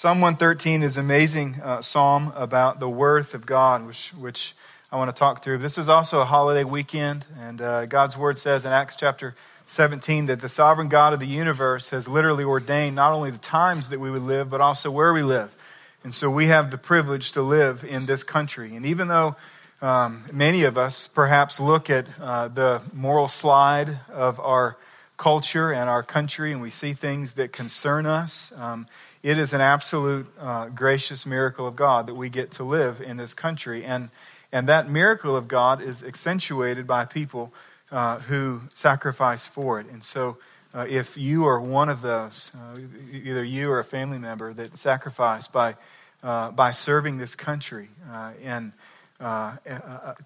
Psalm 113 is an amazing uh, psalm about the worth of God, which, which I want to talk through. This is also a holiday weekend, and uh, God's word says in Acts chapter 17 that the sovereign God of the universe has literally ordained not only the times that we would live, but also where we live. And so we have the privilege to live in this country. And even though um, many of us perhaps look at uh, the moral slide of our culture and our country and we see things that concern us, um, it is an absolute uh, gracious miracle of God that we get to live in this country. And, and that miracle of God is accentuated by people uh, who sacrifice for it. And so, uh, if you are one of those, uh, either you or a family member that sacrificed by, uh, by serving this country uh, and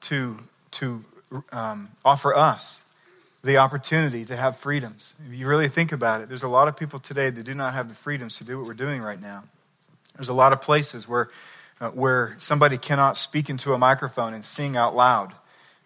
to, to um, offer us the opportunity to have freedoms. If you really think about it, there's a lot of people today that do not have the freedoms to do what we're doing right now. There's a lot of places where, uh, where somebody cannot speak into a microphone and sing out loud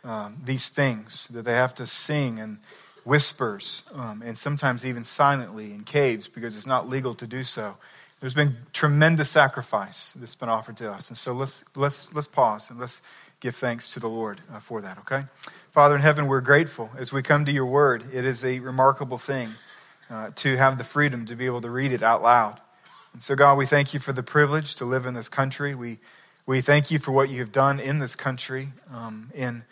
um, these things that they have to sing and whispers um, and sometimes even silently in caves because it's not legal to do so. There's been tremendous sacrifice that's been offered to us. And so let's, let's, let's pause and let's give thanks to the Lord uh, for that, okay? Father in heaven, we're grateful as we come to your word. It is a remarkable thing uh, to have the freedom to be able to read it out loud. And so, God, we thank you for the privilege to live in this country. We, we thank you for what you have done in this country um, in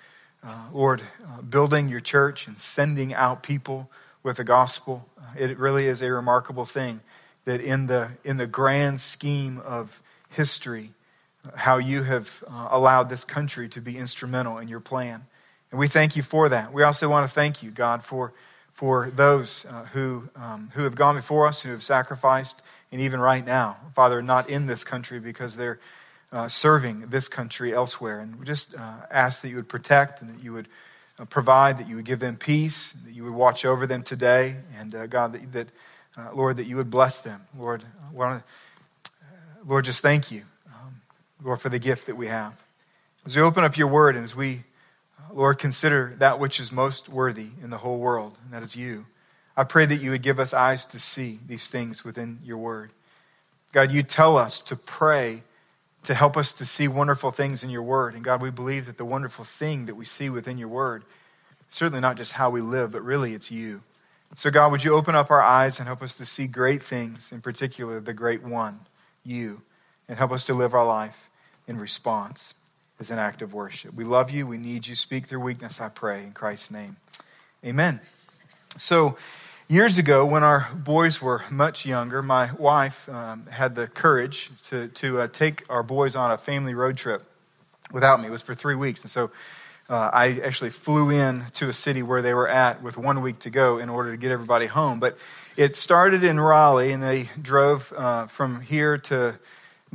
uh, Lord, uh, building your church and sending out people with the gospel. Uh, it really is a remarkable thing that in the, in the grand scheme of history, how you have uh, allowed this country to be instrumental in your plan. And we thank you for that. We also want to thank you, God, for, for those uh, who, um, who have gone before us, who have sacrificed, and even right now, Father, not in this country because they're uh, serving this country elsewhere. And we just uh, ask that you would protect and that you would uh, provide, that you would give them peace, that you would watch over them today, and uh, God, that, that Lord, that you would bless them. Lord, Lord, just thank you, Lord, for the gift that we have. As we open up your word and as we, uh, Lord, consider that which is most worthy in the whole world, and that is you. I pray that you would give us eyes to see these things within your word. God, you tell us to pray to help us to see wonderful things in your word. And God, we believe that the wonderful thing that we see within your word, certainly not just how we live, but really it's you. So, God, would you open up our eyes and help us to see great things, in particular, the great one, you, and help us to live our life in response as an act of worship. We love you. We need you. Speak through weakness, I pray, in Christ's name. Amen. So, Years ago, when our boys were much younger, my wife um, had the courage to, to uh, take our boys on a family road trip without me. It was for three weeks. And so uh, I actually flew in to a city where they were at with one week to go in order to get everybody home. But it started in Raleigh, and they drove uh, from here to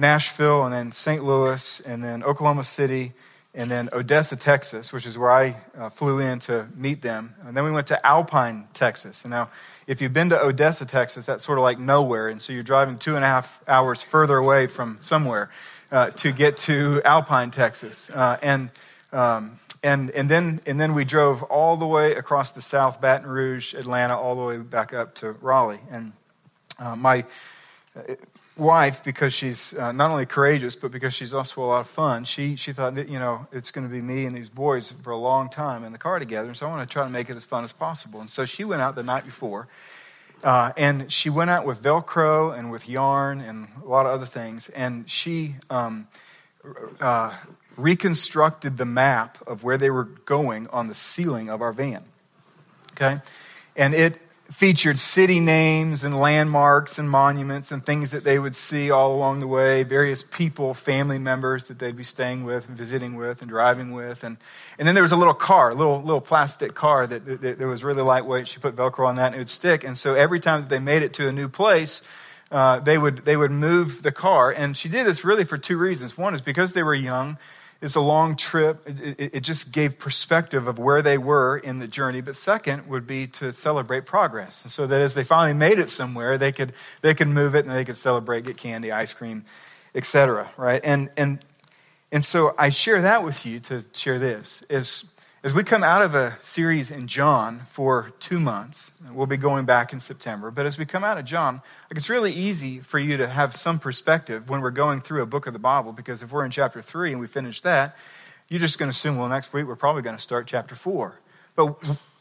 Nashville, and then St. Louis, and then Oklahoma City, and then Odessa, Texas, which is where I uh, flew in to meet them. And then we went to Alpine, Texas. And now, if you've been to Odessa, Texas, that's sort of like nowhere. And so you're driving two and a half hours further away from somewhere uh, to get to Alpine, Texas. Uh, and, um, and, and, then, and then we drove all the way across the South, Baton Rouge, Atlanta, all the way back up to Raleigh. And uh, my wife, because she's uh, not only courageous, but because she's also a lot of fun, she, she thought that, you know, it's going to be me and these boys for a long time in the car together. And so I want to try to make it as fun as possible. And so she went out the night before. Uh, and she went out with Velcro and with yarn and a lot of other things. And she um, uh, reconstructed the map of where they were going on the ceiling of our van. Okay? And it featured city names and landmarks and monuments and things that they would see all along the way, various people, family members that they'd be staying with, and visiting with, and driving with. And, and then there was a little car, a little, little plastic car that, that, that was really lightweight. She put Velcro on that and it would stick. And so every time that they made it to a new place, uh, they, would, they would move the car. And she did this really for two reasons. One is because they were young it's a long trip. It, it, it, just gave perspective of where they were in the journey. But second would be to celebrate progress. So that as they finally made it somewhere, they could, they could move it and they could celebrate, get candy, ice cream, etc. Right? And, and, and so I share that with you to share this. Is As we come out of a series in John for two months, we'll be going back in September, but as we come out of John, like it's really easy for you to have some perspective when we're going through a book of the Bible, because if we're in chapter three and we finish that, you're just going to assume, well, next week we're probably going to start chapter four. But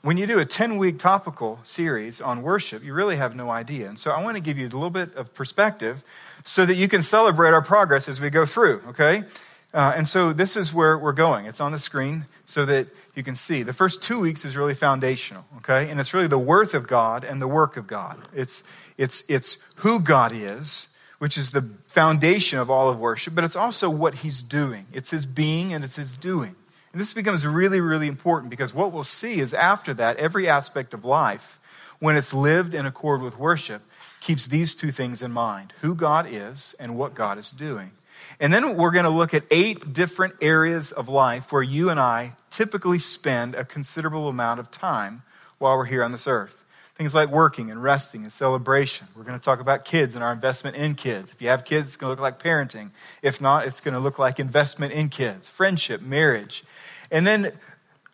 when you do a 10 week topical series on worship, you really have no idea. And so I want to give you a little bit of perspective so that you can celebrate our progress as we go through, okay? Uh, and so this is where we're going. It's on the screen so that you can see. The first two weeks is really foundational, okay? And it's really the worth of God and the work of God. It's, it's, it's who God is, which is the foundation of all of worship, but it's also what He's doing. It's His being and it's His doing. And this becomes really, really important because what we'll see is after that, every aspect of life, when it's lived in accord with worship, keeps these two things in mind who God is and what God is doing. And then we're going to look at eight different areas of life where you and I typically spend a considerable amount of time while we're here on this earth. Things like working and resting and celebration. We're going to talk about kids and our investment in kids. If you have kids, it's going to look like parenting. If not, it's going to look like investment in kids, friendship, marriage. And then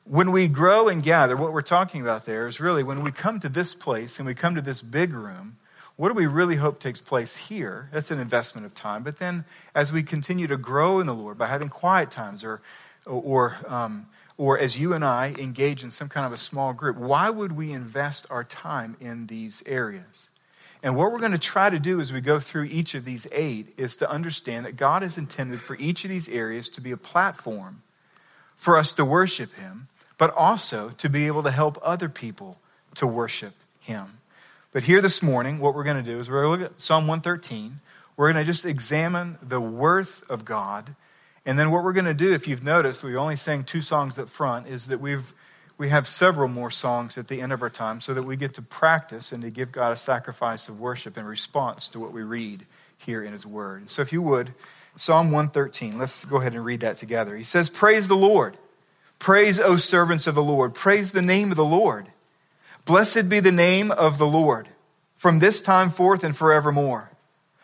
when we grow and gather, what we're talking about there is really when we come to this place and we come to this big room, what do we really hope takes place here? That's an investment of time. But then as we continue to grow in the Lord by having quiet times or, or, um, or as you and I engage in some kind of a small group, why would we invest our time in these areas? And what we're going to try to do as we go through each of these eight is to understand that God has intended for each of these areas to be a platform for us to worship Him, but also to be able to help other people to worship Him. But here this morning, what we're going to do is we're going to look at Psalm 113. We're going to just examine the worth of God. And then what we're going to do, if you've noticed, we only sang two songs up front, is that we've we have several more songs at the end of our time so that we get to practice and to give God a sacrifice of worship in response to what we read here in His Word. So if you would, Psalm 113, let's go ahead and read that together. He says, Praise the Lord. Praise, O servants of the Lord. Praise the name of the Lord. Blessed be the name of the Lord from this time forth and forevermore.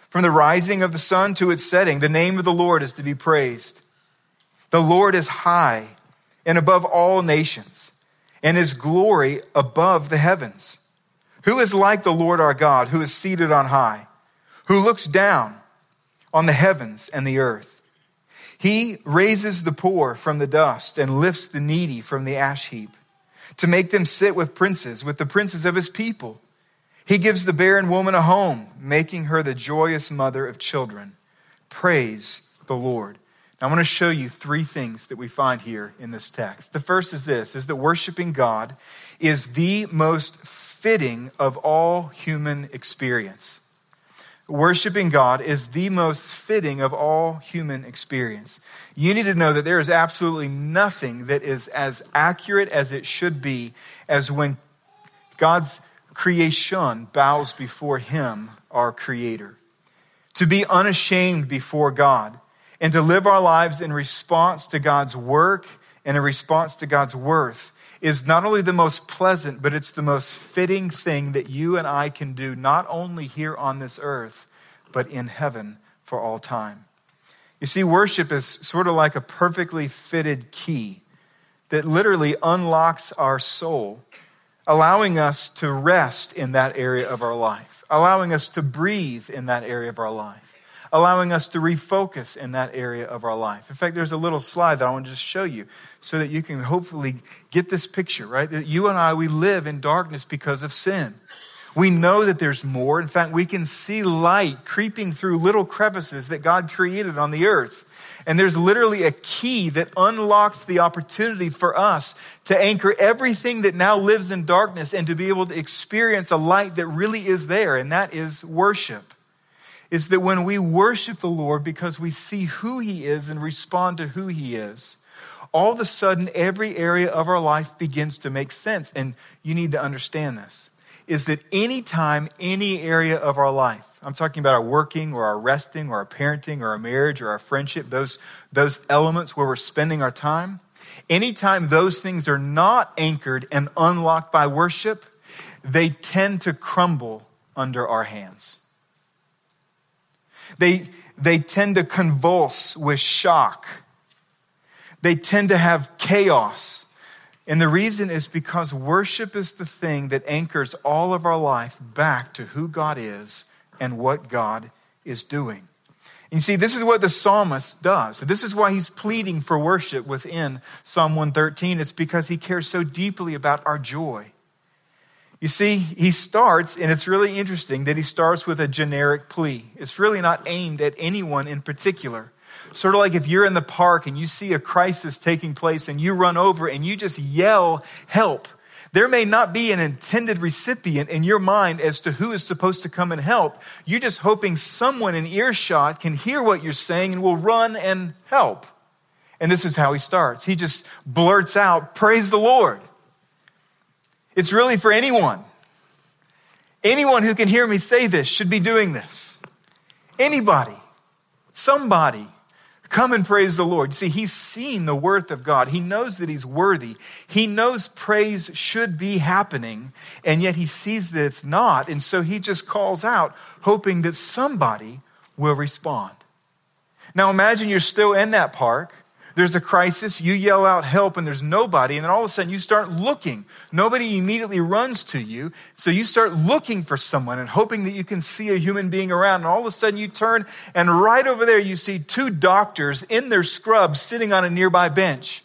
From the rising of the sun to its setting, the name of the Lord is to be praised. The Lord is high and above all nations, and his glory above the heavens. Who is like the Lord our God, who is seated on high, who looks down on the heavens and the earth? He raises the poor from the dust and lifts the needy from the ash heap to make them sit with princes, with the princes of his people. He gives the barren woman a home, making her the joyous mother of children. Praise the Lord. Now, I want to show you three things that we find here in this text. The first is this is that worshiping God is the most fitting of all human experience. Worshiping God is the most fitting of all human experience you need to know that there is absolutely nothing that is as accurate as it should be as when God's creation bows before Him, our Creator. To be unashamed before God and to live our lives in response to God's work and in response to God's worth is not only the most pleasant, but it's the most fitting thing that you and I can do, not only here on this earth, but in heaven for all time. You see, worship is sort of like a perfectly fitted key that literally unlocks our soul, allowing us to rest in that area of our life, allowing us to breathe in that area of our life, allowing us to refocus in that area of our life. In fact, there's a little slide that I want to just show you so that you can hopefully get this picture, right? That you and I, we live in darkness because of sin. We know that there's more. In fact, we can see light creeping through little crevices that God created on the earth. And there's literally a key that unlocks the opportunity for us to anchor everything that now lives in darkness and to be able to experience a light that really is there, and that is worship. Is that when we worship the Lord because we see who He is and respond to who He is, all of a sudden every area of our life begins to make sense. And you need to understand this is that anytime, any area of our life, I'm talking about our working or our resting or our parenting or our marriage or our friendship, those, those elements where we're spending our time, anytime those things are not anchored and unlocked by worship, they tend to crumble under our hands. They, they tend to convulse with shock. They tend to have chaos And the reason is because worship is the thing that anchors all of our life back to who God is and what God is doing. And you see, this is what the psalmist does. This is why he's pleading for worship within Psalm 113. It's because he cares so deeply about our joy. You see, he starts, and it's really interesting that he starts with a generic plea. It's really not aimed at anyone in particular. Sort of like if you're in the park and you see a crisis taking place and you run over and you just yell, help. There may not be an intended recipient in your mind as to who is supposed to come and help. You're just hoping someone in earshot can hear what you're saying and will run and help. And this is how he starts. He just blurts out, Praise the Lord. It's really for anyone. Anyone who can hear me say this should be doing this. Anybody, somebody, come and praise the Lord. You see, he's seen the worth of God. He knows that he's worthy. He knows praise should be happening, and yet he sees that it's not. And so he just calls out, hoping that somebody will respond. Now imagine you're still in that park there's a crisis, you yell out help, and there's nobody, and then all of a sudden you start looking. Nobody immediately runs to you, so you start looking for someone and hoping that you can see a human being around, and all of a sudden you turn, and right over there you see two doctors in their scrubs sitting on a nearby bench.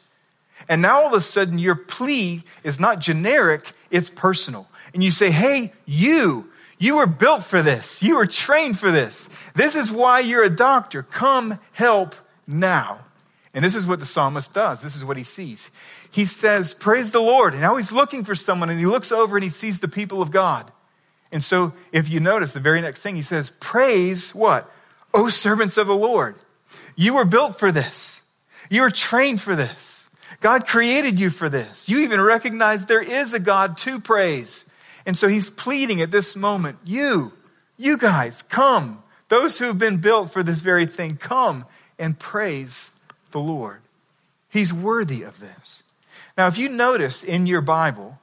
And now all of a sudden your plea is not generic, it's personal. And you say, Hey, you, you were built for this. You were trained for this. This is why you're a doctor. Come help now. And this is what the psalmist does. This is what he sees. He says, Praise the Lord. And now he's looking for someone and he looks over and he sees the people of God. And so if you notice the very next thing, he says, Praise what? O servants of the Lord. You were built for this. You were trained for this. God created you for this. You even recognize there is a God to praise. And so he's pleading at this moment, you, you guys, come. Those who have been built for this very thing, come and praise the Lord. He's worthy of this. Now, if you notice in your Bible,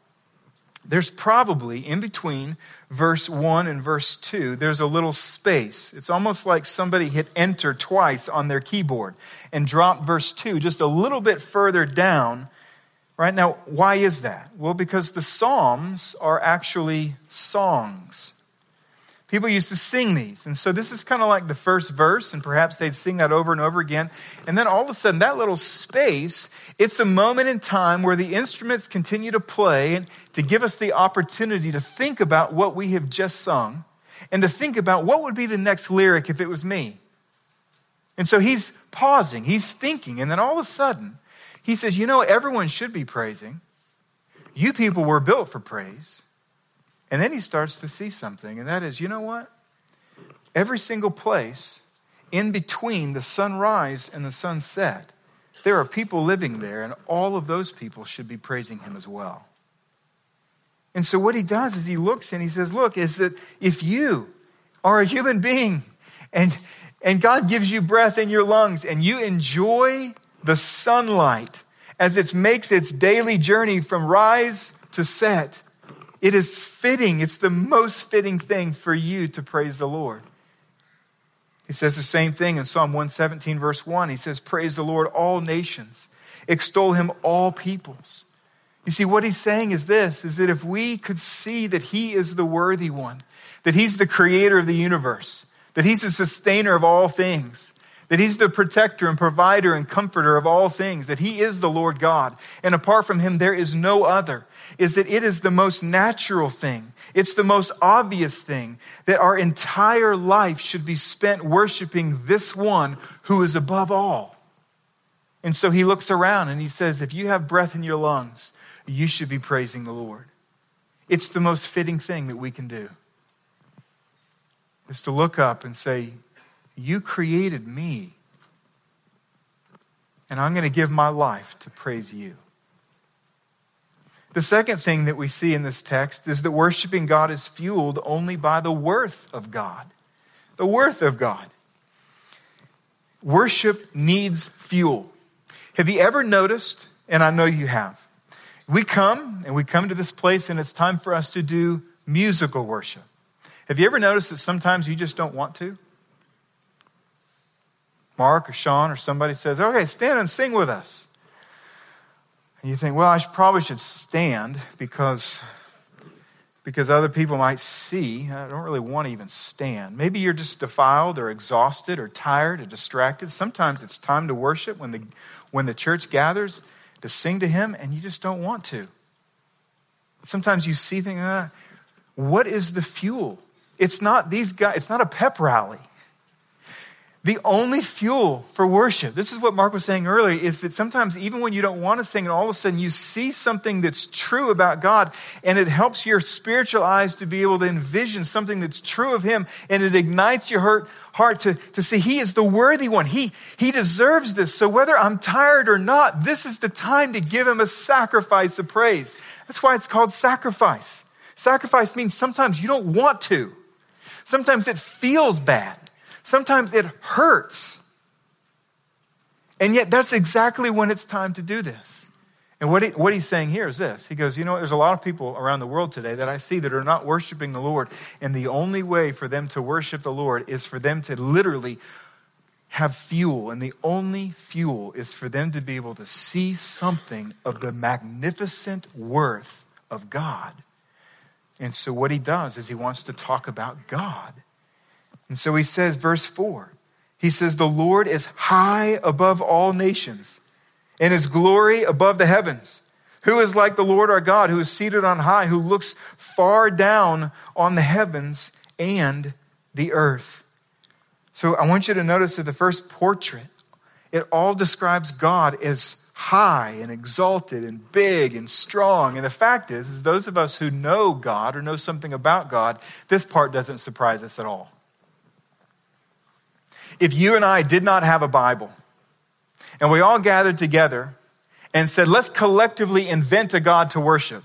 there's probably in between verse 1 and verse 2, there's a little space. It's almost like somebody hit enter twice on their keyboard and dropped verse 2 just a little bit further down. Right now, why is that? Well, because the Psalms are actually songs. People used to sing these. And so this is kind of like the first verse, and perhaps they'd sing that over and over again. And then all of a sudden, that little space, it's a moment in time where the instruments continue to play and to give us the opportunity to think about what we have just sung and to think about what would be the next lyric if it was me. And so he's pausing, he's thinking, and then all of a sudden, he says, You know, everyone should be praising. You people were built for praise. And then he starts to see something, and that is, you know what? Every single place in between the sunrise and the sunset, there are people living there, and all of those people should be praising him as well. And so what he does is he looks and he says, Look, is that if you are a human being and, and God gives you breath in your lungs and you enjoy the sunlight as it makes its daily journey from rise to set, it is fitting, it's the most fitting thing for you to praise the Lord. He says the same thing in Psalm 117, verse 1. He says, Praise the Lord, all nations, extol him, all peoples. You see, what he's saying is this is that if we could see that he is the worthy one, that he's the creator of the universe, that he's the sustainer of all things, that he's the protector and provider and comforter of all things, that he is the Lord God, and apart from him there is no other, is that it is the most natural thing. It's the most obvious thing that our entire life should be spent worshiping this one who is above all. And so he looks around and he says, If you have breath in your lungs, you should be praising the Lord. It's the most fitting thing that we can do. Is to look up and say, you created me. And I'm going to give my life to praise you. The second thing that we see in this text is that worshiping God is fueled only by the worth of God. The worth of God. Worship needs fuel. Have you ever noticed, and I know you have, we come and we come to this place and it's time for us to do musical worship. Have you ever noticed that sometimes you just don't want to? Mark or Sean or somebody says, okay, stand and sing with us. And you think, well, I probably should stand because, because other people might see. I don't really want to even stand. Maybe you're just defiled or exhausted or tired or distracted. Sometimes it's time to worship when the, when the church gathers to sing to Him and you just don't want to. Sometimes you see things, uh, what is the fuel? It's not these guys, it's not a pep rally. The only fuel for worship, this is what Mark was saying earlier, is that sometimes even when you don't want to sing, and all of a sudden you see something that's true about God, and it helps your spiritual eyes to be able to envision something that's true of Him, and it ignites your heart, heart to, to see He is the worthy one. He, he deserves this. So whether I'm tired or not, this is the time to give Him a sacrifice of praise. That's why it's called sacrifice. Sacrifice means sometimes you don't want to. Sometimes it feels bad. Sometimes it hurts. And yet, that's exactly when it's time to do this. And what, he, what he's saying here is this He goes, You know, there's a lot of people around the world today that I see that are not worshiping the Lord. And the only way for them to worship the Lord is for them to literally have fuel. And the only fuel is for them to be able to see something of the magnificent worth of God. And so, what he does is he wants to talk about God. And so he says, verse 4, he says, The Lord is high above all nations, and his glory above the heavens. Who is like the Lord our God, who is seated on high, who looks far down on the heavens and the earth? So I want you to notice that the first portrait, it all describes God as high and exalted and big and strong. And the fact is, is those of us who know God or know something about God, this part doesn't surprise us at all. If you and I did not have a Bible, and we all gathered together and said, let's collectively invent a God to worship,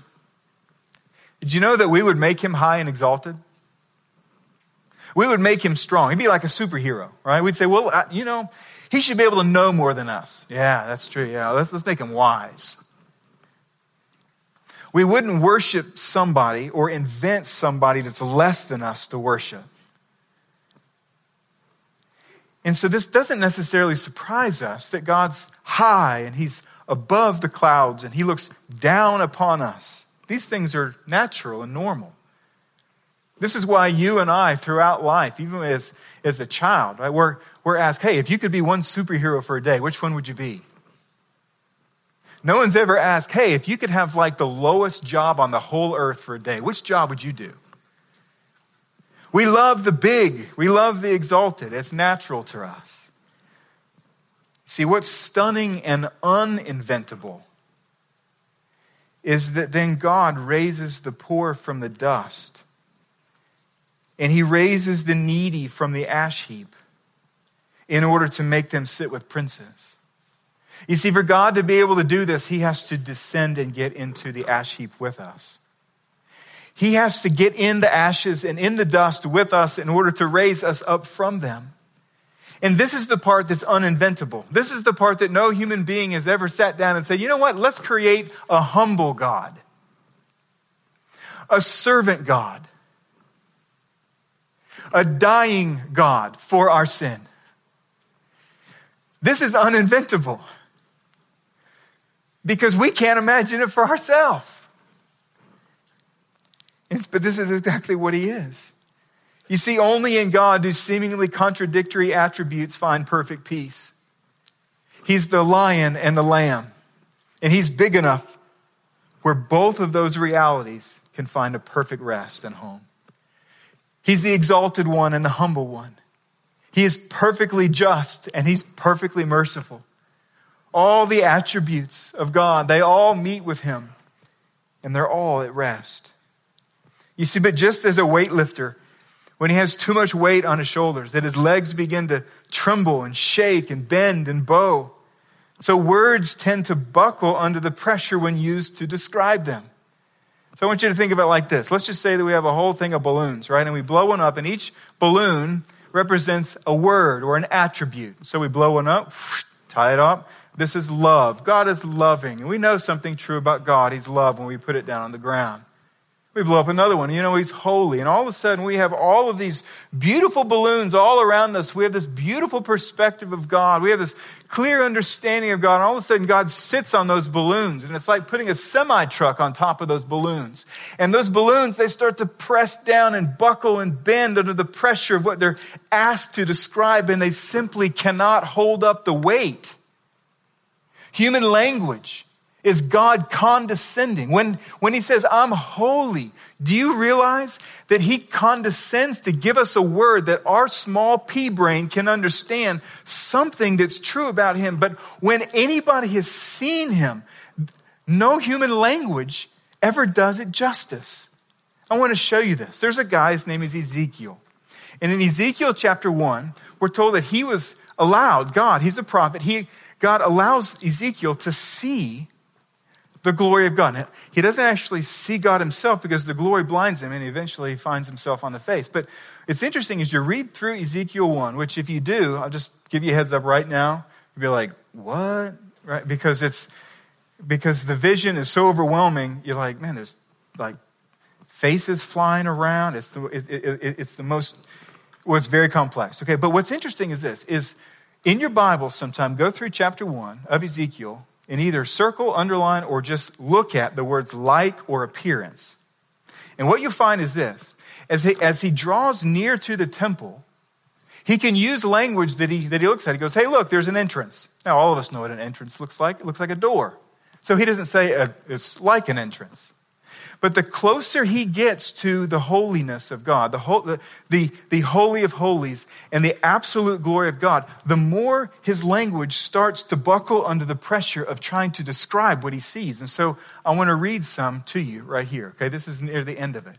did you know that we would make him high and exalted? We would make him strong. He'd be like a superhero, right? We'd say, well, you know, he should be able to know more than us. Yeah, that's true. Yeah, let's, let's make him wise. We wouldn't worship somebody or invent somebody that's less than us to worship. And so this doesn't necessarily surprise us that God's high and he's above the clouds and he looks down upon us. These things are natural and normal. This is why you and I, throughout life, even as, as a child, right, we're, we're asked, hey, if you could be one superhero for a day, which one would you be? No one's ever asked, hey, if you could have like the lowest job on the whole earth for a day, which job would you do? We love the big, we love the exalted. It's natural to us. See, what's stunning and uninventable is that then God raises the poor from the dust, and he raises the needy from the ash heap in order to make them sit with princes. You see, for God to be able to do this, he has to descend and get into the ash heap with us. He has to get in the ashes and in the dust with us in order to raise us up from them. And this is the part that's uninventable. This is the part that no human being has ever sat down and said, you know what? Let's create a humble God, a servant God, a dying God for our sin. This is uninventable because we can't imagine it for ourselves. But this is exactly what he is. You see, only in God do seemingly contradictory attributes find perfect peace. He's the lion and the lamb, and he's big enough where both of those realities can find a perfect rest and home. He's the exalted one and the humble one. He is perfectly just and he's perfectly merciful. All the attributes of God, they all meet with him and they're all at rest. You see, but just as a weightlifter, when he has too much weight on his shoulders, that his legs begin to tremble and shake and bend and bow. So words tend to buckle under the pressure when used to describe them. So I want you to think of it like this. Let's just say that we have a whole thing of balloons, right? And we blow one up, and each balloon represents a word or an attribute. So we blow one up, tie it up. This is love. God is loving. And we know something true about God. He's love when we put it down on the ground. We blow up another one. You know, he's holy. And all of a sudden, we have all of these beautiful balloons all around us. We have this beautiful perspective of God. We have this clear understanding of God. And all of a sudden, God sits on those balloons. And it's like putting a semi truck on top of those balloons. And those balloons, they start to press down and buckle and bend under the pressure of what they're asked to describe. And they simply cannot hold up the weight. Human language is God condescending. When, when he says, I'm holy, do you realize that he condescends to give us a word that our small pea brain can understand something that's true about him? But when anybody has seen him, no human language ever does it justice. I want to show you this. There's a guy, his name is Ezekiel. And in Ezekiel chapter 1, we're told that he was allowed, God, he's a prophet, he, God allows Ezekiel to see the glory of God. He doesn't actually see God himself because the glory blinds him and eventually he finds himself on the face. But it's interesting as you read through Ezekiel 1, which if you do, I'll just give you a heads up right now. You'll be like, what? Right? Because it's because the vision is so overwhelming, you're like, man, there's like faces flying around. It's the, it, it, it's the most, well, it's very complex. Okay, but what's interesting is this, is in your Bible sometime, go through chapter 1 of Ezekiel and either circle, underline, or just look at the words like or appearance. And what you find is this as he, as he draws near to the temple, he can use language that he, that he looks at. He goes, Hey, look, there's an entrance. Now, all of us know what an entrance looks like. It looks like a door. So he doesn't say a, it's like an entrance. But the closer he gets to the holiness of God, the, whole, the, the, the holy of holies, and the absolute glory of God, the more his language starts to buckle under the pressure of trying to describe what he sees. And so I want to read some to you right here. Okay, this is near the end of it.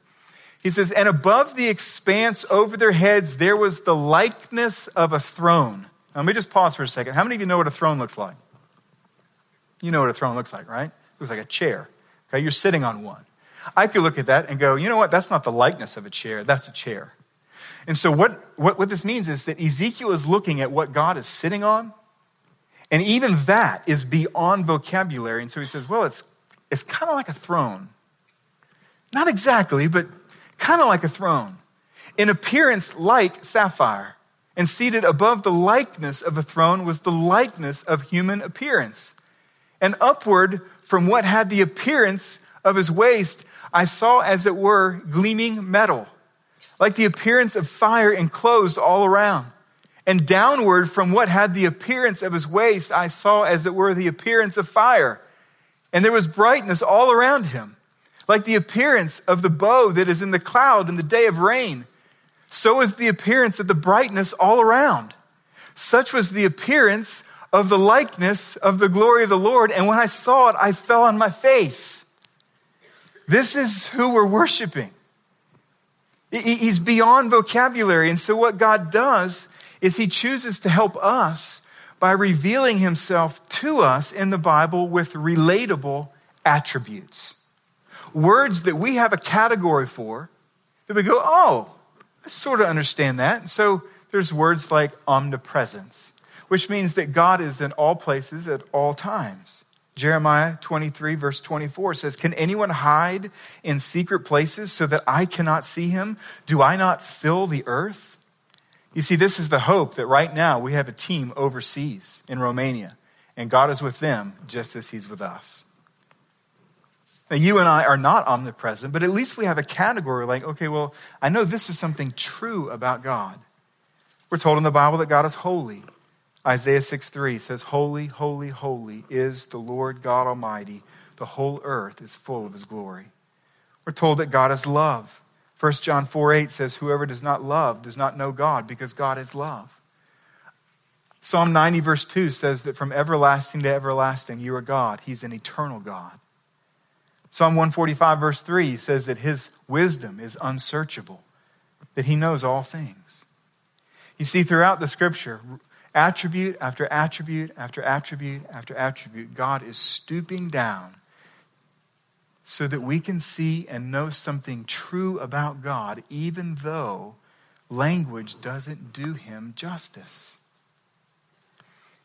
He says, And above the expanse over their heads, there was the likeness of a throne. Now, let me just pause for a second. How many of you know what a throne looks like? You know what a throne looks like, right? It looks like a chair. Okay, you're sitting on one. I could look at that and go, you know what? That's not the likeness of a chair. That's a chair. And so, what, what, what this means is that Ezekiel is looking at what God is sitting on, and even that is beyond vocabulary. And so he says, well, it's, it's kind of like a throne. Not exactly, but kind of like a throne. In appearance, like sapphire. And seated above the likeness of a throne was the likeness of human appearance. And upward from what had the appearance of his waist I saw, as it were, gleaming metal, like the appearance of fire enclosed all around. And downward from what had the appearance of his waist, I saw, as it were, the appearance of fire. And there was brightness all around him, like the appearance of the bow that is in the cloud in the day of rain. So is the appearance of the brightness all around. Such was the appearance of the likeness of the glory of the Lord. And when I saw it, I fell on my face. This is who we're worshiping. He's beyond vocabulary. And so, what God does is He chooses to help us by revealing Himself to us in the Bible with relatable attributes. Words that we have a category for, that we go, oh, I sort of understand that. And so, there's words like omnipresence, which means that God is in all places at all times. Jeremiah 23, verse 24 says, Can anyone hide in secret places so that I cannot see him? Do I not fill the earth? You see, this is the hope that right now we have a team overseas in Romania, and God is with them just as he's with us. Now, you and I are not omnipresent, but at least we have a category like, okay, well, I know this is something true about God. We're told in the Bible that God is holy. Isaiah 6 3 says, Holy, holy, holy is the Lord God Almighty. The whole earth is full of his glory. We're told that God is love. 1 John 4 8 says, Whoever does not love does not know God because God is love. Psalm 90, verse 2 says that from everlasting to everlasting, you are God. He's an eternal God. Psalm 145, verse 3 says that his wisdom is unsearchable, that he knows all things. You see, throughout the scripture, Attribute after attribute after attribute after attribute, God is stooping down so that we can see and know something true about God, even though language doesn't do him justice.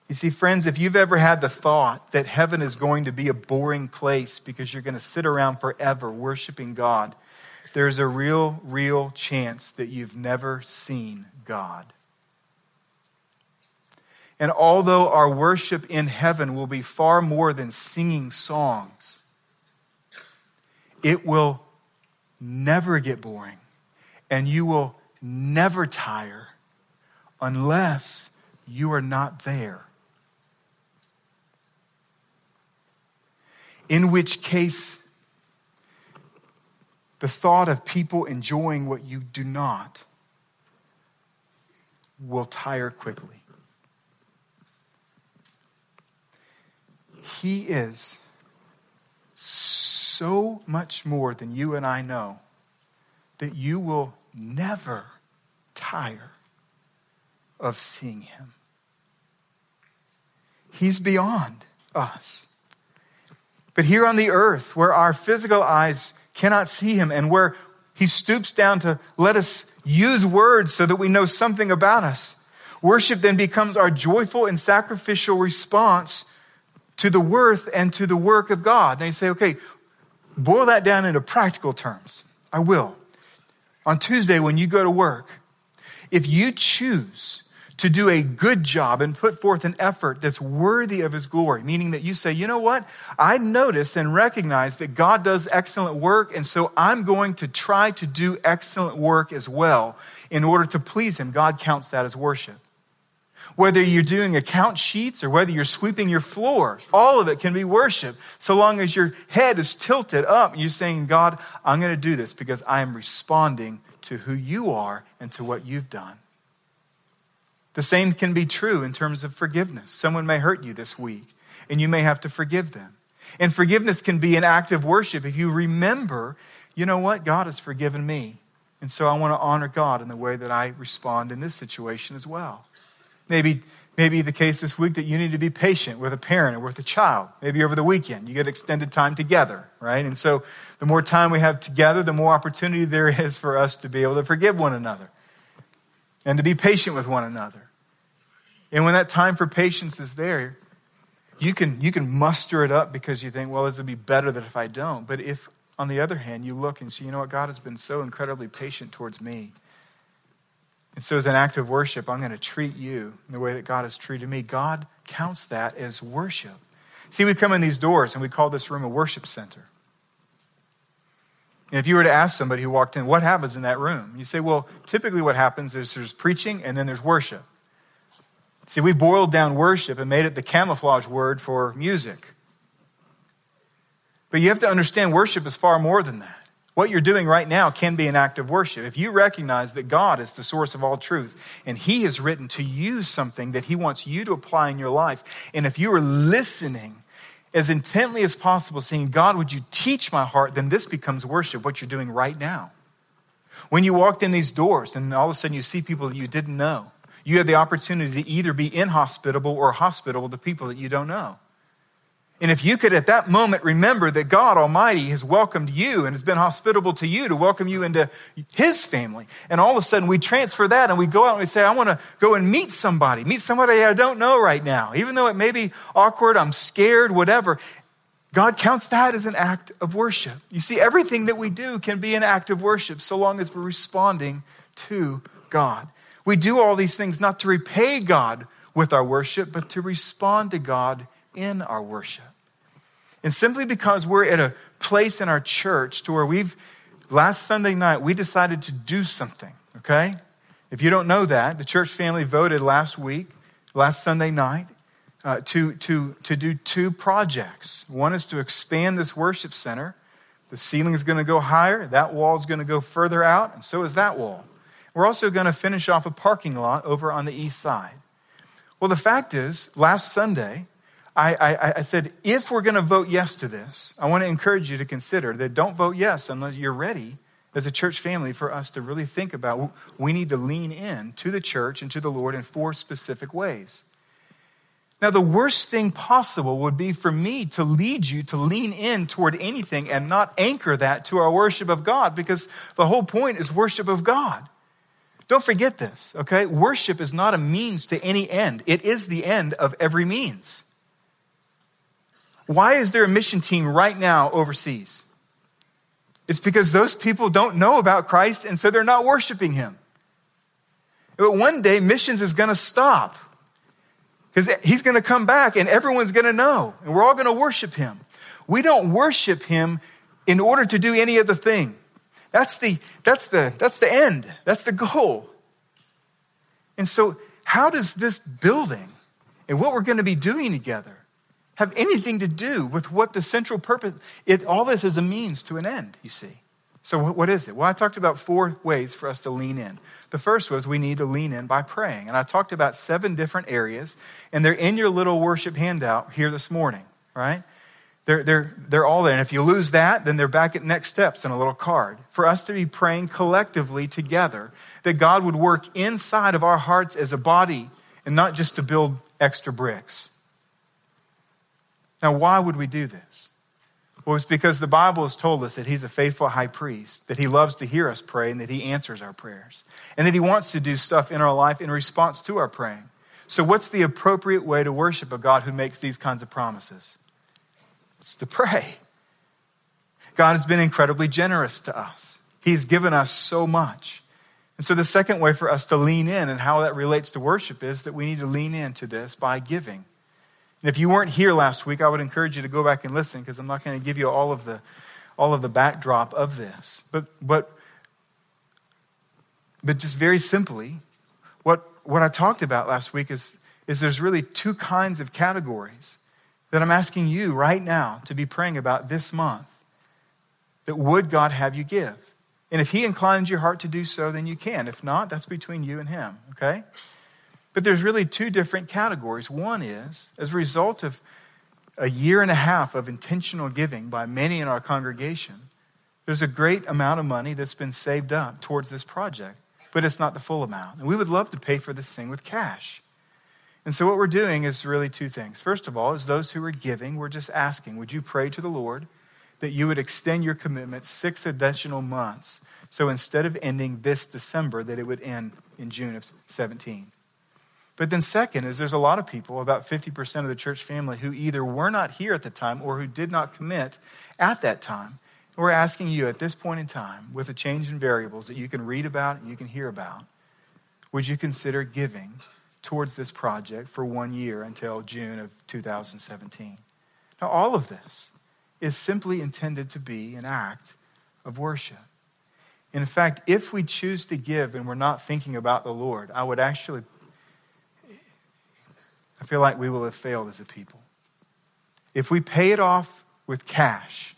You see, friends, if you've ever had the thought that heaven is going to be a boring place because you're going to sit around forever worshiping God, there's a real, real chance that you've never seen God. And although our worship in heaven will be far more than singing songs, it will never get boring and you will never tire unless you are not there. In which case, the thought of people enjoying what you do not will tire quickly. He is so much more than you and I know that you will never tire of seeing him. He's beyond us. But here on the earth, where our physical eyes cannot see him and where he stoops down to let us use words so that we know something about us, worship then becomes our joyful and sacrificial response to the worth and to the work of God. And you say, okay, boil that down into practical terms. I will. On Tuesday, when you go to work, if you choose to do a good job and put forth an effort that's worthy of his glory, meaning that you say, you know what? I notice and recognize that God does excellent work, and so I'm going to try to do excellent work as well in order to please him. God counts that as worship. Whether you're doing account sheets or whether you're sweeping your floor, all of it can be worship. So long as your head is tilted up you're saying, God, I'm going to do this because I am responding to who you are and to what you've done. The same can be true in terms of forgiveness. Someone may hurt you this week and you may have to forgive them. And forgiveness can be an act of worship if you remember, you know what? God has forgiven me. And so I want to honor God in the way that I respond in this situation as well. Maybe, maybe the case this week that you need to be patient with a parent or with a child. Maybe over the weekend, you get extended time together, right? And so the more time we have together, the more opportunity there is for us to be able to forgive one another and to be patient with one another. And when that time for patience is there, you can, you can muster it up because you think, well, this would be better than if I don't. But if, on the other hand, you look and see, you know what, God has been so incredibly patient towards me and so, as an act of worship, I'm going to treat you in the way that God has treated me. God counts that as worship. See, we come in these doors and we call this room a worship center. And if you were to ask somebody who walked in, what happens in that room? You say, well, typically what happens is there's preaching and then there's worship. See, we boiled down worship and made it the camouflage word for music. But you have to understand worship is far more than that. What you're doing right now can be an act of worship. If you recognize that God is the source of all truth and He has written to you something that He wants you to apply in your life, and if you are listening as intently as possible, saying, God, would you teach my heart, then this becomes worship, what you're doing right now. When you walked in these doors and all of a sudden you see people that you didn't know, you have the opportunity to either be inhospitable or hospitable to people that you don't know. And if you could at that moment remember that God Almighty has welcomed you and has been hospitable to you to welcome you into His family, and all of a sudden we transfer that and we go out and we say, I want to go and meet somebody, meet somebody I don't know right now, even though it may be awkward, I'm scared, whatever. God counts that as an act of worship. You see, everything that we do can be an act of worship so long as we're responding to God. We do all these things not to repay God with our worship, but to respond to God in our worship. And simply because we're at a place in our church to where we've, last Sunday night, we decided to do something, okay? If you don't know that, the church family voted last week, last Sunday night, uh, to, to, to do two projects. One is to expand this worship center. The ceiling is going to go higher, that wall is going to go further out, and so is that wall. We're also going to finish off a parking lot over on the east side. Well, the fact is, last Sunday, I, I, I said, if we're going to vote yes to this, I want to encourage you to consider that don't vote yes unless you're ready as a church family for us to really think about we need to lean in to the church and to the Lord in four specific ways. Now, the worst thing possible would be for me to lead you to lean in toward anything and not anchor that to our worship of God because the whole point is worship of God. Don't forget this, okay? Worship is not a means to any end, it is the end of every means. Why is there a mission team right now overseas? It's because those people don't know about Christ and so they're not worshiping him. But one day, missions is going to stop because he's going to come back and everyone's going to know and we're all going to worship him. We don't worship him in order to do any other thing. That's the, that's the, that's the end. That's the goal. And so, how does this building and what we're going to be doing together have anything to do with what the central purpose, it, all this is a means to an end, you see. So, what is it? Well, I talked about four ways for us to lean in. The first was we need to lean in by praying. And I talked about seven different areas, and they're in your little worship handout here this morning, right? They're, they're, they're all there. And if you lose that, then they're back at next steps in a little card. For us to be praying collectively together that God would work inside of our hearts as a body and not just to build extra bricks. Now, why would we do this? Well, it's because the Bible has told us that He's a faithful high priest, that He loves to hear us pray, and that He answers our prayers, and that He wants to do stuff in our life in response to our praying. So, what's the appropriate way to worship a God who makes these kinds of promises? It's to pray. God has been incredibly generous to us, He's given us so much. And so, the second way for us to lean in and how that relates to worship is that we need to lean into this by giving. And if you weren't here last week, I would encourage you to go back and listen because I'm not going to give you all of the, all of the backdrop of this. But, but, but just very simply, what, what I talked about last week is, is there's really two kinds of categories that I'm asking you right now to be praying about this month that would God have you give? And if He inclines your heart to do so, then you can. If not, that's between you and Him, okay? But there's really two different categories. One is, as a result of a year and a half of intentional giving by many in our congregation, there's a great amount of money that's been saved up towards this project, but it's not the full amount. And we would love to pay for this thing with cash. And so, what we're doing is really two things. First of all, is those who are giving, we're just asking, would you pray to the Lord that you would extend your commitment six additional months? So instead of ending this December, that it would end in June of 17. But then, second, is there's a lot of people, about 50% of the church family, who either were not here at the time or who did not commit at that time. We're asking you at this point in time, with a change in variables that you can read about and you can hear about, would you consider giving towards this project for one year until June of 2017? Now, all of this is simply intended to be an act of worship. In fact, if we choose to give and we're not thinking about the Lord, I would actually I feel like we will have failed as a people. If we pay it off with cash,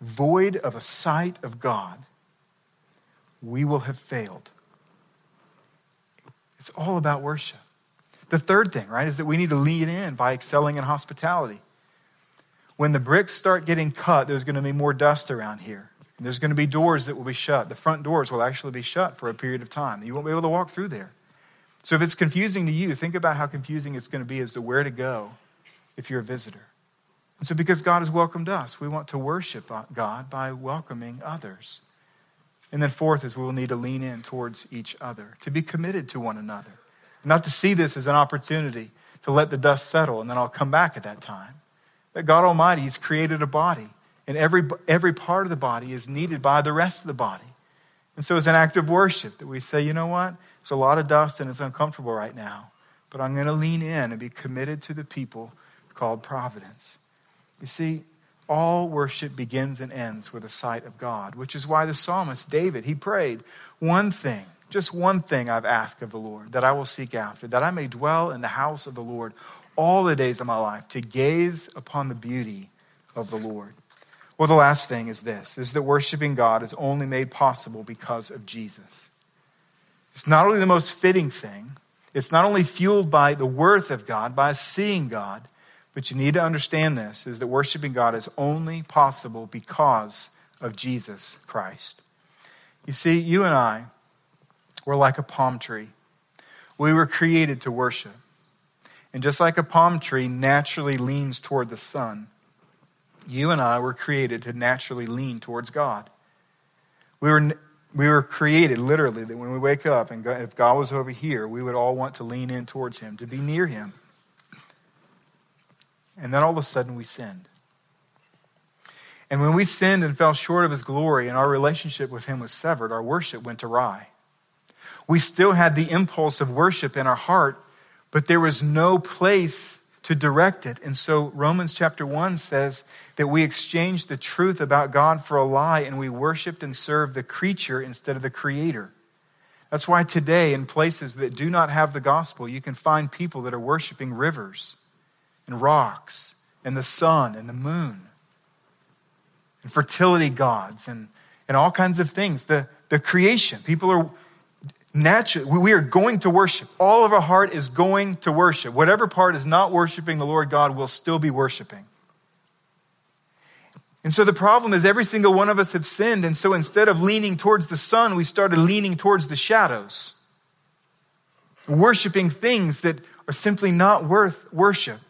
void of a sight of God, we will have failed. It's all about worship. The third thing, right, is that we need to lean in by excelling in hospitality. When the bricks start getting cut, there's going to be more dust around here. There's going to be doors that will be shut. The front doors will actually be shut for a period of time. You won't be able to walk through there. So if it's confusing to you, think about how confusing it's going to be as to where to go if you're a visitor. And so, because God has welcomed us, we want to worship uh, God by welcoming others. And then, fourth, is we will need to lean in towards each other, to be committed to one another, not to see this as an opportunity to let the dust settle and then I'll come back at that time. That God Almighty has created a body, and every, every part of the body is needed by the rest of the body. And so, it's an act of worship that we say, you know what? There's a lot of dust and it's uncomfortable right now, but I'm going to lean in and be committed to the people called providence. You see, all worship begins and ends with a sight of God, which is why the psalmist David, he prayed, one thing, just one thing I've asked of the Lord that I will seek after, that I may dwell in the house of the Lord all the days of my life, to gaze upon the beauty of the Lord. Well, the last thing is this is that worshiping God is only made possible because of Jesus. It's not only the most fitting thing, it's not only fueled by the worth of God, by seeing God, but you need to understand this is that worshiping God is only possible because of Jesus Christ. You see, you and I were like a palm tree. We were created to worship. And just like a palm tree naturally leans toward the sun, you and I were created to naturally lean towards God. We were we were created literally that when we wake up and if God was over here, we would all want to lean in towards Him, to be near Him. And then all of a sudden we sinned. And when we sinned and fell short of his glory and our relationship with him was severed, our worship went awry. We still had the impulse of worship in our heart, but there was no place to direct it. And so Romans chapter 1 says that we exchanged the truth about God for a lie and we worshiped and served the creature instead of the creator. That's why today, in places that do not have the gospel, you can find people that are worshiping rivers and rocks and the sun and the moon and fertility gods and, and all kinds of things. The, the creation. People are naturally, we are going to worship. All of our heart is going to worship. Whatever part is not worshiping the Lord God will still be worshiping. And so the problem is every single one of us have sinned. And so instead of leaning towards the sun, we started leaning towards the shadows, worshiping things that are simply not worth worship.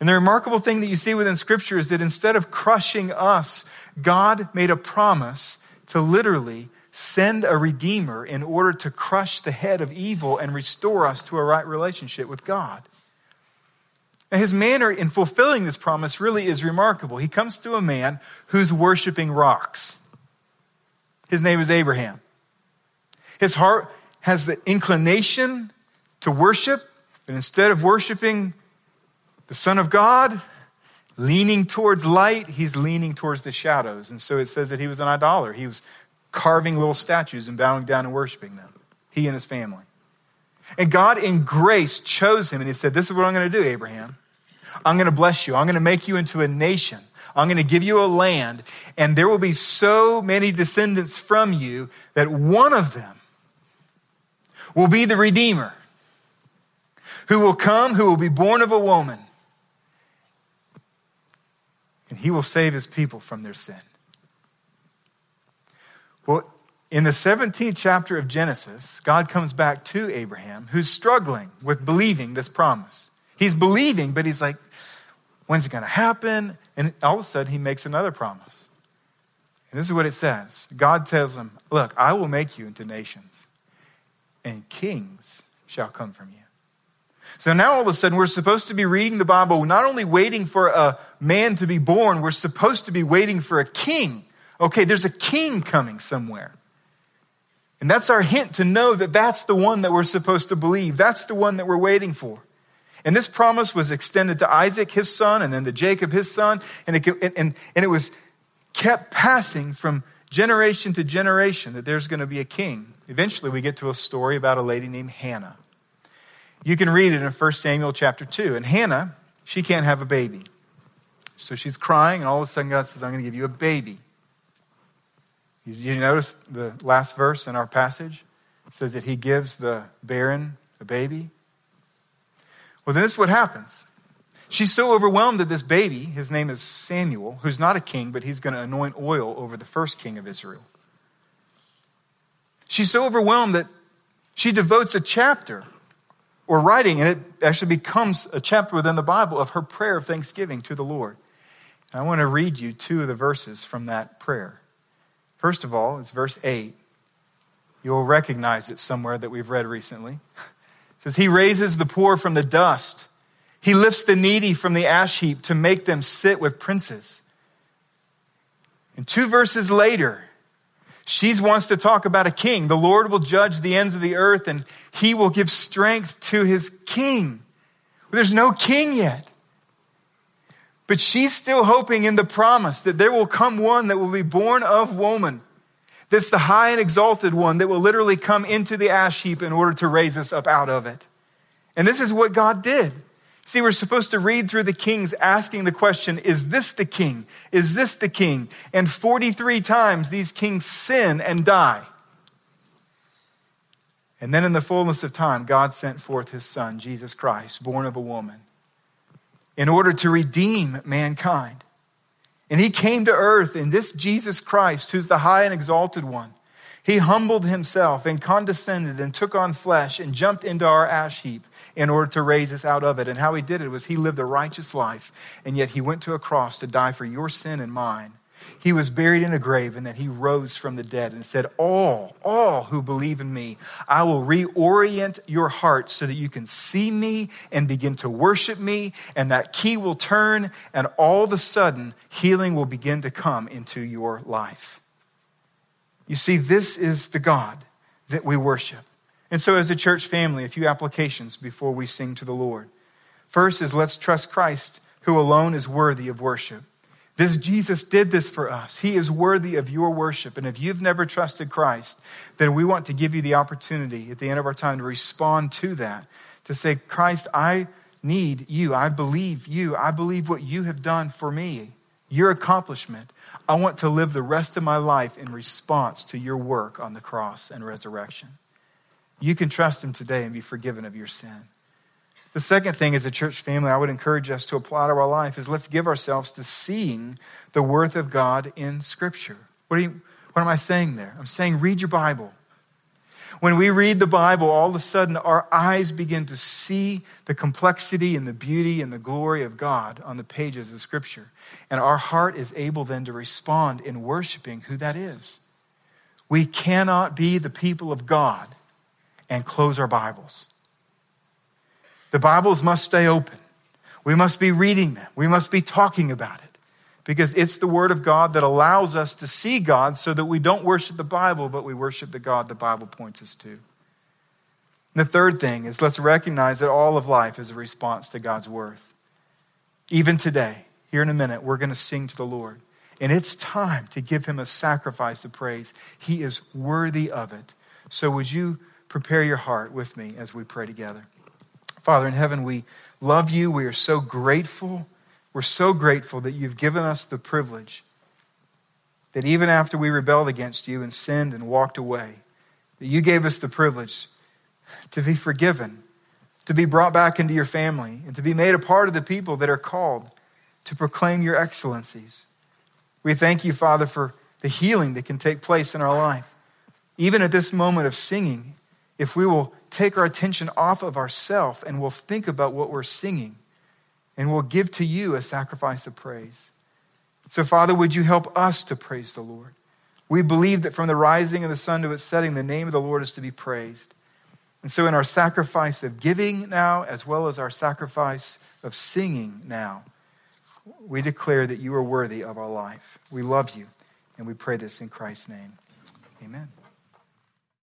And the remarkable thing that you see within Scripture is that instead of crushing us, God made a promise to literally send a Redeemer in order to crush the head of evil and restore us to a right relationship with God. And his manner in fulfilling this promise really is remarkable. He comes to a man who's worshiping rocks. His name is Abraham. His heart has the inclination to worship, but instead of worshiping the Son of God, leaning towards light, he's leaning towards the shadows. And so it says that he was an idolater. He was carving little statues and bowing down and worshiping them, he and his family. And God, in grace, chose him and he said, This is what I'm going to do, Abraham. I'm going to bless you. I'm going to make you into a nation. I'm going to give you a land, and there will be so many descendants from you that one of them will be the Redeemer who will come, who will be born of a woman, and he will save his people from their sin. Well, in the 17th chapter of Genesis, God comes back to Abraham, who's struggling with believing this promise. He's believing, but he's like, when's it going to happen? And all of a sudden, he makes another promise. And this is what it says God tells him, Look, I will make you into nations, and kings shall come from you. So now all of a sudden, we're supposed to be reading the Bible, not only waiting for a man to be born, we're supposed to be waiting for a king. Okay, there's a king coming somewhere. And that's our hint to know that that's the one that we're supposed to believe. That's the one that we're waiting for. And this promise was extended to Isaac, his son, and then to Jacob, his son. And it, and, and it was kept passing from generation to generation that there's going to be a king. Eventually, we get to a story about a lady named Hannah. You can read it in 1 Samuel chapter 2. And Hannah, she can't have a baby. So she's crying, and all of a sudden God says, I'm going to give you a baby. You notice the last verse in our passage? It says that he gives the barren a baby. Well, then this is what happens. She's so overwhelmed that this baby, his name is Samuel, who's not a king, but he's going to anoint oil over the first king of Israel. She's so overwhelmed that she devotes a chapter or writing, and it actually becomes a chapter within the Bible of her prayer of thanksgiving to the Lord. And I want to read you two of the verses from that prayer. First of all, it's verse 8. You'll recognize it somewhere that we've read recently. It says, He raises the poor from the dust. He lifts the needy from the ash heap to make them sit with princes. And two verses later, she wants to talk about a king. The Lord will judge the ends of the earth and he will give strength to his king. There's no king yet. But she's still hoping in the promise that there will come one that will be born of woman that's the high and exalted one that will literally come into the ash heap in order to raise us up out of it. And this is what God did. See, we're supposed to read through the kings asking the question, is this the king? Is this the king? And 43 times these kings sin and die. And then in the fullness of time, God sent forth his son, Jesus Christ, born of a woman, in order to redeem mankind. And he came to earth, in this Jesus Christ, who's the high and exalted one, he humbled himself and condescended and took on flesh and jumped into our ash heap in order to raise us out of it. And how he did it was he lived a righteous life, and yet he went to a cross to die for your sin and mine. He was buried in a grave and then he rose from the dead and said, All, all who believe in me, I will reorient your heart so that you can see me and begin to worship me. And that key will turn, and all of a sudden, healing will begin to come into your life. You see, this is the God that we worship. And so, as a church family, a few applications before we sing to the Lord. First is let's trust Christ, who alone is worthy of worship. This Jesus did this for us. He is worthy of your worship. And if you've never trusted Christ, then we want to give you the opportunity at the end of our time to respond to that, to say, Christ, I need you. I believe you. I believe what you have done for me, your accomplishment. I want to live the rest of my life in response to your work on the cross and resurrection. You can trust him today and be forgiven of your sin. The second thing as a church family I would encourage us to apply to our life is let's give ourselves to seeing the worth of God in Scripture. What, you, what am I saying there? I'm saying read your Bible. When we read the Bible, all of a sudden our eyes begin to see the complexity and the beauty and the glory of God on the pages of Scripture. And our heart is able then to respond in worshiping who that is. We cannot be the people of God and close our Bibles. The Bibles must stay open. We must be reading them. We must be talking about it because it's the Word of God that allows us to see God so that we don't worship the Bible, but we worship the God the Bible points us to. And the third thing is let's recognize that all of life is a response to God's worth. Even today, here in a minute, we're going to sing to the Lord. And it's time to give him a sacrifice of praise. He is worthy of it. So, would you prepare your heart with me as we pray together? Father in heaven, we love you. We are so grateful. We're so grateful that you've given us the privilege that even after we rebelled against you and sinned and walked away, that you gave us the privilege to be forgiven, to be brought back into your family, and to be made a part of the people that are called to proclaim your excellencies. We thank you, Father, for the healing that can take place in our life. Even at this moment of singing, if we will take our attention off of ourself and we'll think about what we're singing and we'll give to you a sacrifice of praise. So, Father, would you help us to praise the Lord? We believe that from the rising of the sun to its setting, the name of the Lord is to be praised. And so, in our sacrifice of giving now, as well as our sacrifice of singing now, we declare that you are worthy of our life. We love you, and we pray this in Christ's name. Amen.